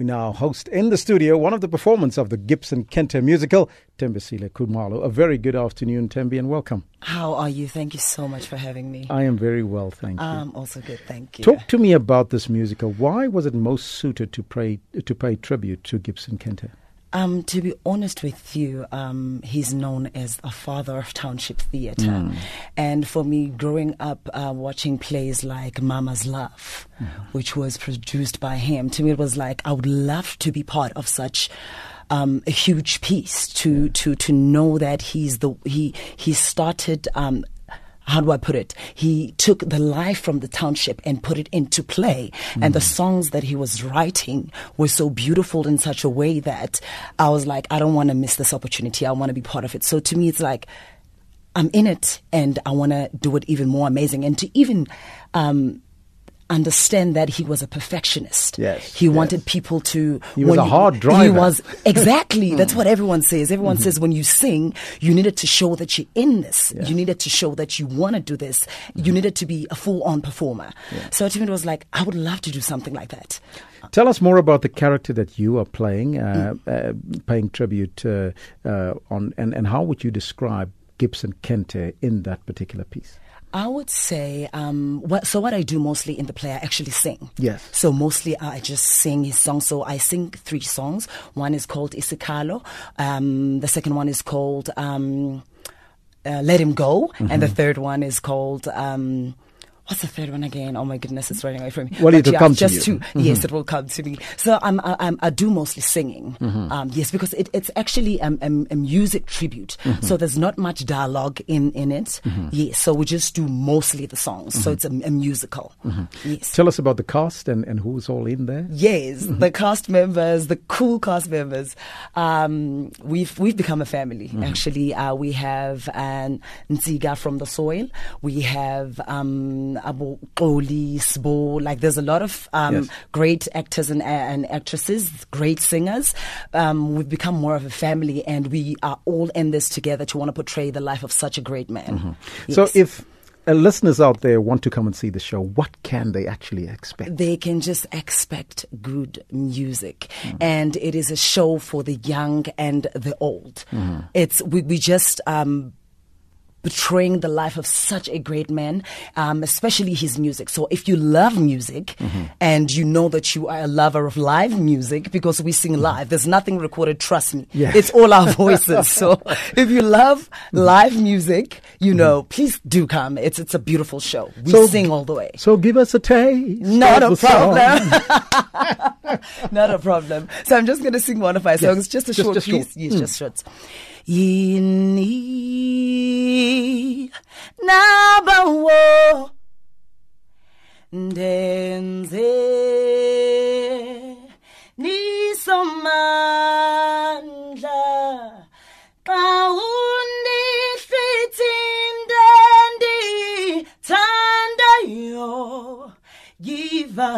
We now host in the studio one of the performers of the Gibson Kente musical, Thembisile Kumalo. A very good afternoon, Tembi, and welcome. How are you? Thank you so much for having me. I am very well, thank you. I'm also good, thank you. Talk to me about this musical. Why was it most suited to pay to pay tribute to Gibson Kente? Um, to be honest with you, um, he's known as a father of township theatre. Mm. And for me, growing up uh, watching plays like Mama's Love, Mm. which was produced by him, to me it was like I would love to be part of such. Um, a huge piece to, to, to know that he's the he he started um, how do I put it? He took the life from the township and put it into play. And the songs that he was writing were so beautiful in such a way that I was like, I don't want to miss this opportunity. I want to be part of it. So to me, it's like, I'm in it and I want to do it even more amazing. And to even, um, understand that he was a perfectionist. Yes, He yes. wanted people to. He was a you- hard He was exactly. That's what everyone says. Everyone says when you sing, you needed to show that you're in this. You needed to show that you want to do this. You needed to be a full-on performer. So to me, it was like I would love to do something like that. Tell us more about the character that you are playing, uh, uh, paying tribute uh, uh, on, and, and how would you describe Gibson Kente in that particular piece? I would say, um, what, so what I do mostly in the play, I actually sing. Yes. So mostly I just sing his songs. So I sing three songs. One is called Isikhalo. Um, the second one is called um, uh, Let Him Go. And the Mm-hmm. third one is called. Um, What's the third one again? Oh my goodness, it's running away from me. Well, But it'll yeah, come to you. Mm-hmm. Yes, it will come to me. So I'm, I- I'm, I do mostly singing. Um, yes, because it, it's actually um, um, a music tribute. Mm-hmm. So there's not much dialogue in, in it. Yes, so we just do mostly the songs. Mm-hmm. So it's a, a musical. Yes. Tell us about the cast and, and who's all in there. Yes, the cast members, the cool cast members. Um, we've we've become a family. Actually, uh, we have an Ntsika from the soil. We have um, Abu Oli, Sbo. Like there's a lot of um, Yes. great actors and, and actresses, great singers. Um, we've become more of a family, and we are all in this together to want to portray the life of such a great man. So, Yes. if uh, listeners out there want to come and see the show, what can they actually expect? they can just expect good music and it is a show for the young and the old it's we, we just um portraying the life of such a great man, um, especially his music. So if you love music mm-hmm. and you know that you are a lover of live music because we sing mm-hmm. live, there's nothing recorded, trust me. Yeah. It's all our voices. so if you love mm-hmm. live music, you know, please do come. It's, it's a beautiful show. We So- sing all the way. So, give us a taste. Not a problem. Not a problem. So I'm just going to sing one of my songs. Just a just- short just short. piece. Yes, just mm. short. Yini nabawo ndenze nisomandla. Xa undihlithi ndendithandayo yiva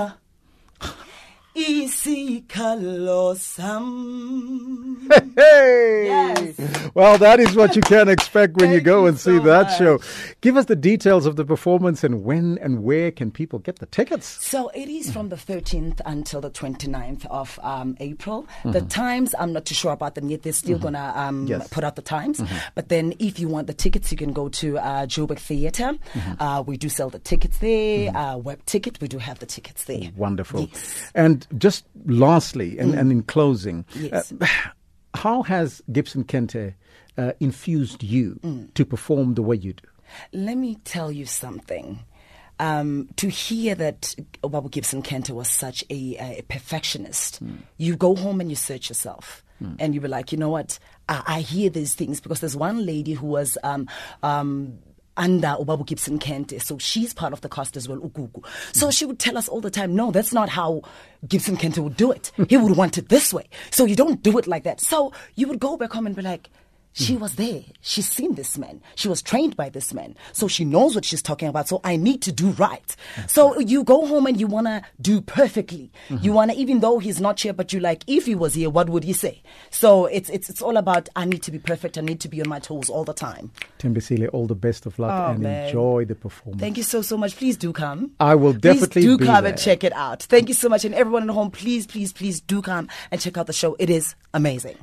isikhalo sam Hey! Yes. Well, that is what you can expect when you go you and see so that much. show. Give us the details of the performance and when and where can people get the tickets? So it is from the 13th until the 29th of um, April. Mm-hmm. The times, I'm not too sure about them yet. They're still going to um, Yes. put out the times. Mm-hmm. But then if you want the tickets, you can go to uh, Joburg Theatre. Mm-hmm. Uh, we do sell the tickets there. Uh, web ticket, we do have the tickets there. Wonderful. Yes. And just lastly, and, and in closing, Yes. uh, how has Gibson Kente uh, infused you Mm. to perform the way you do? Let me tell you something. Um, to hear that Obabu Gibson Kente was such a, a perfectionist, you go home and you search yourself. And you be like, you know what? I, I hear these things because there's one lady who was um, um, under Obabu Gibson Kente, so she's part of the cast as well, Ugugu. So she would tell us all the time, no, that's not how Gibson Kente would do it. He would want it this way. So you don't do it like that. So you would go back home and be like, She hmm. was there. She's seen this man. She was trained by this man. So she knows what she's talking about. So I need to do right. So you go home and you want to do perfectly. You hmm. want to, even though he's not here, but you like, if he was here, what would he say? So it's, it's, it's all about, I need to be perfect. I need to be on my toes all the time. Tembisile, all the best of luck Oh, and man. enjoy the performance. Thank you so, so much. Please do come. I will definitely Please do come there. and check it out. Thank you so much. And everyone at home, please, please, please do come and check out the show. It is amazing.